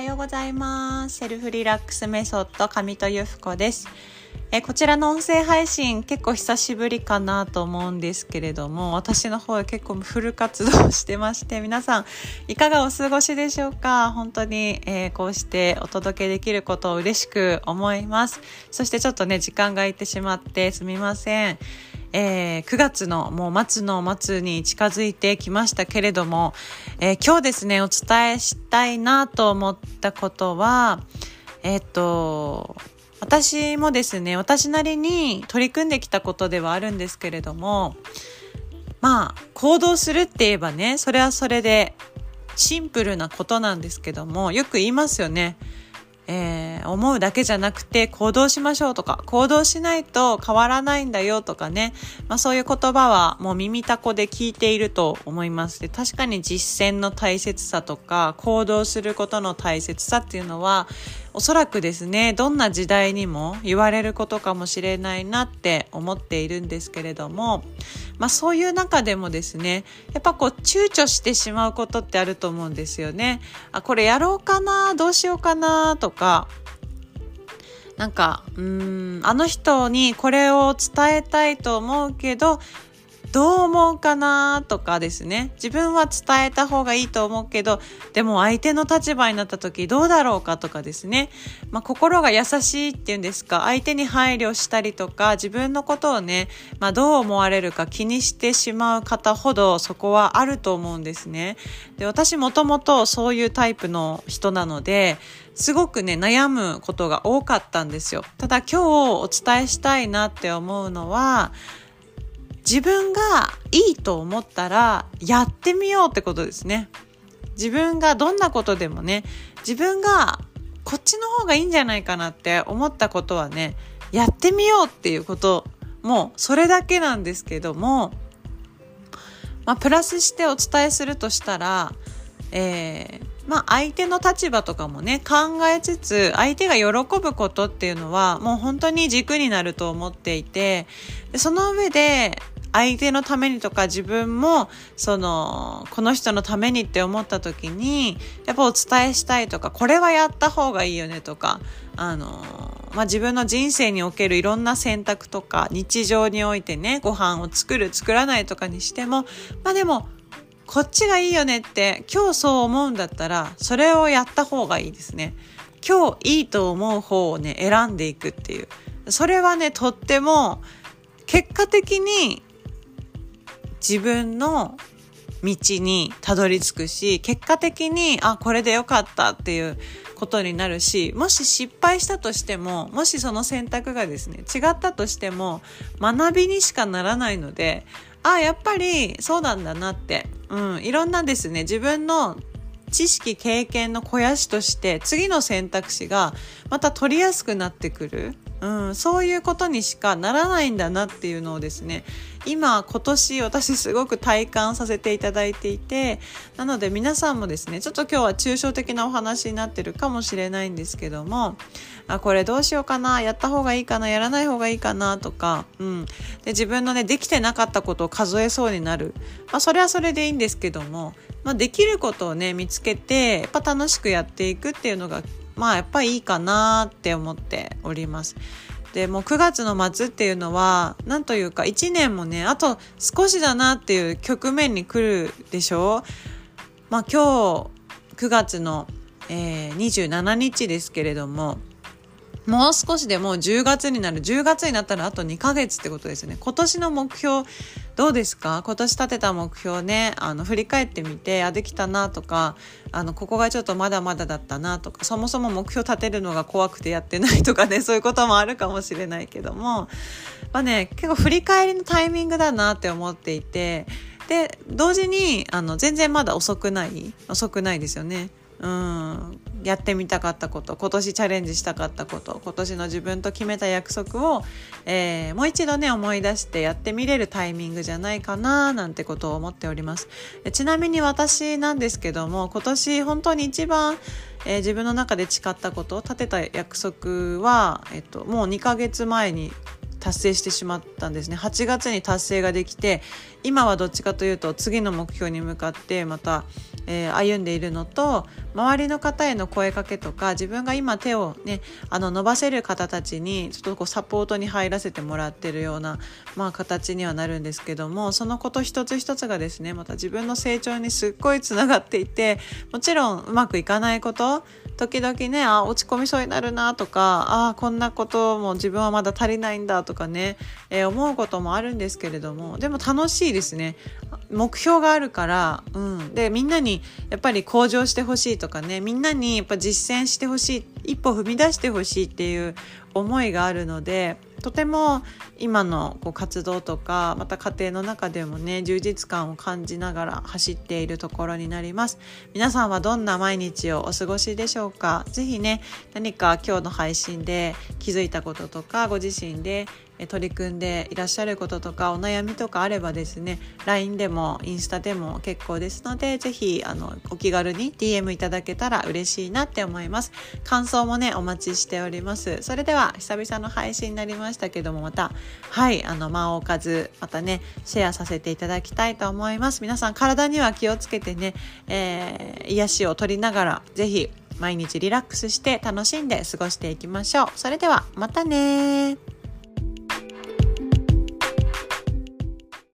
はようございます。セルフリラックスメソッド上戸由布子です。えこちらの音声配信結構久しぶりかなと思うんですけれども私の方は結構フル活動してまして皆さんいかがお過ごしでしょうか？本当に、えー、こうしてお届けできることを嬉しく思います。そしてちょっとね時間が空いてしまってすみません。えー、9月のもう末の末に近づいてきましたけれども、えー、今日ですね、お伝えしたいなと思ったことは、えっ、と、私もですね、私なりに取り組んできたことではあるんですけれども、まあ、行動するって言えばね、それはそれでシンプルなことなんですけども、よく言いますよね。えー、思うだけじゃなくて行動しましょうとか、行動しないと変わらないんだよとかね、まあそういう言葉はもう耳たこで聞いていると思います。で確かに実践の大切さとか、行動することの大切さっていうのは、おそらくですね、どんな時代にも言われることかもしれないなって思っているんですけれども、まあそういう中でもですね、やっぱこう躊躇してしまうことってあると思うんですよね。あ、これやろうかな、どうしようかなとか、なんか、うん、あの人にこれを伝えたいと思うけど、どう思うかなとかですね。自分は伝えた方がいいと思うけど、でも相手の立場になった時どうだろうかとかですね。まあ、心が優しいっていうんですか、相手に配慮したりとか、自分のことをね、まあ、どう思われるか気にしてしまう方ほどそこはあると思うんですね。で、私もともとそういうタイプの人なので、すごくね、悩むことが多かったんですよ。ただ今日お伝えしたいなって思うのは、自分がいいと思ったらやってみようってことですね。自分がどんなことでもね、自分がこっちの方がいいんじゃないかなって思ったことはね、やってみようっていうこと、もうそれだけなんですけども、まあ、プラスしてお伝えするとしたら、えー、まあ、相手の立場とかもね、考えつつ、相手が喜ぶことっていうのは、もう本当に軸になると思っていて、その上で、相手のためにとか自分もそのこの人のためにって思った時にやっぱお伝えしたいとかこれはやった方がいいよねとかあのまあ、自分の人生におけるいろんな選択とか日常においてねご飯を作る作らないとかにしてもまあでもこっちがいいよねって今日そう思うんだったらそれをやった方がいいですね。今日いいと思う方をね選んでいくっていう。それはねとっても結果的に自分の道にたどり着くし、結果的に、あ、これでよかったっていうことになるし、もし失敗したとしても、もしその選択がですね、違ったとしても、学びにしかならないので、あ、やっぱりそうなんだなって、うん、いろんなですね、自分の知識経験の肥やしとして次の選択肢がまた取りやすくなってくる、うん、そういうことにしかならないんだなっていうのをですね今今年私すごく体感させていただいていてなので皆さんもですねちょっと今日は抽象的なお話になってるかもしれないんですけどもあこれどうしようかなやった方がいいかなやらない方がいいかなとか、うん、で自分のねできてなかったことを数えそうになる、まあ、それはそれでいいんですけども、まあ、できることをね見つけてやっぱ楽しくやっていくっていうのがまあやっぱりいいかなって思っております。でもう9月の末っていうのは何というか1年もねあと少しだなっていう局面に来るでしょ？うまあ今日9月の、えー、27日ですけれどももう少しでもう10月になる10月になったらあと2ヶ月ってことですよね。今年の目標どうですか？今年立てた目標ねあの振り返ってみてあできたなとかあのここがちょっとまだまだだったなとかそもそも目標立てるのが怖くてやってないとかね そういうこともあるかもしれないけどもまあね結構振り返りのタイミングだなって思っていてで同時にあの全然まだ遅くない遅くないですよね。うん。やってみたかったこと今年チャレンジしたかったこと今年の自分と決めた約束を、えー、もう一度ね思い出してやってみれるタイミングじゃないかななんてことを思っております。ちなみに私なんですけども今年本当に一番えー、自分の中で誓ったこと立てた約束は、えっと、もう2ヶ月前に達成してしまったんですね。8月に達成ができて今はどっちかというと次の目標に向かってまた、えー、歩んでいるのと周りの方への声かけとか自分が今手をねあの伸ばせる方たちにちょっとこうサポートに入らせてもらってるような、まあ、形にはなるんですけどもそのこと一つ一つがですねまた自分の成長にすっごいつながっていてもちろんうまくいかないこと時々ねあ落ち込みそうになるなとかあこんなことも自分はまだ足りないんだとかね、えー、思うこともあるんですけれどもでも楽しいですね。目標があるから、うん、でみんなにやっぱり向上してほしいとかねみんなにやっぱ実践してほしい一歩踏み出してほしいっていう思いがあるのでとても今のこう活動とかまた家庭の中でもね充実感を感じながら走っているところになります。皆さんはどんな毎日をお過ごしでしょうか？是非ね何か今日の配信で気づいたこととかご自身で取り組んでいらっしゃることとかお悩みとかあればですね LINE でもインスタでも結構ですので是非あのお気軽に DM いただけたら嬉しいなって思います。感想もねお待ちしております。それでは久々の配信になりましたけどもまたはいあの間を置かずまたねシェアさせていただきたいと思います。皆さん体には気をつけてね、えー、癒しを取りながら是非毎日リラックスして楽しんで過ごしていきましょう。それではまたね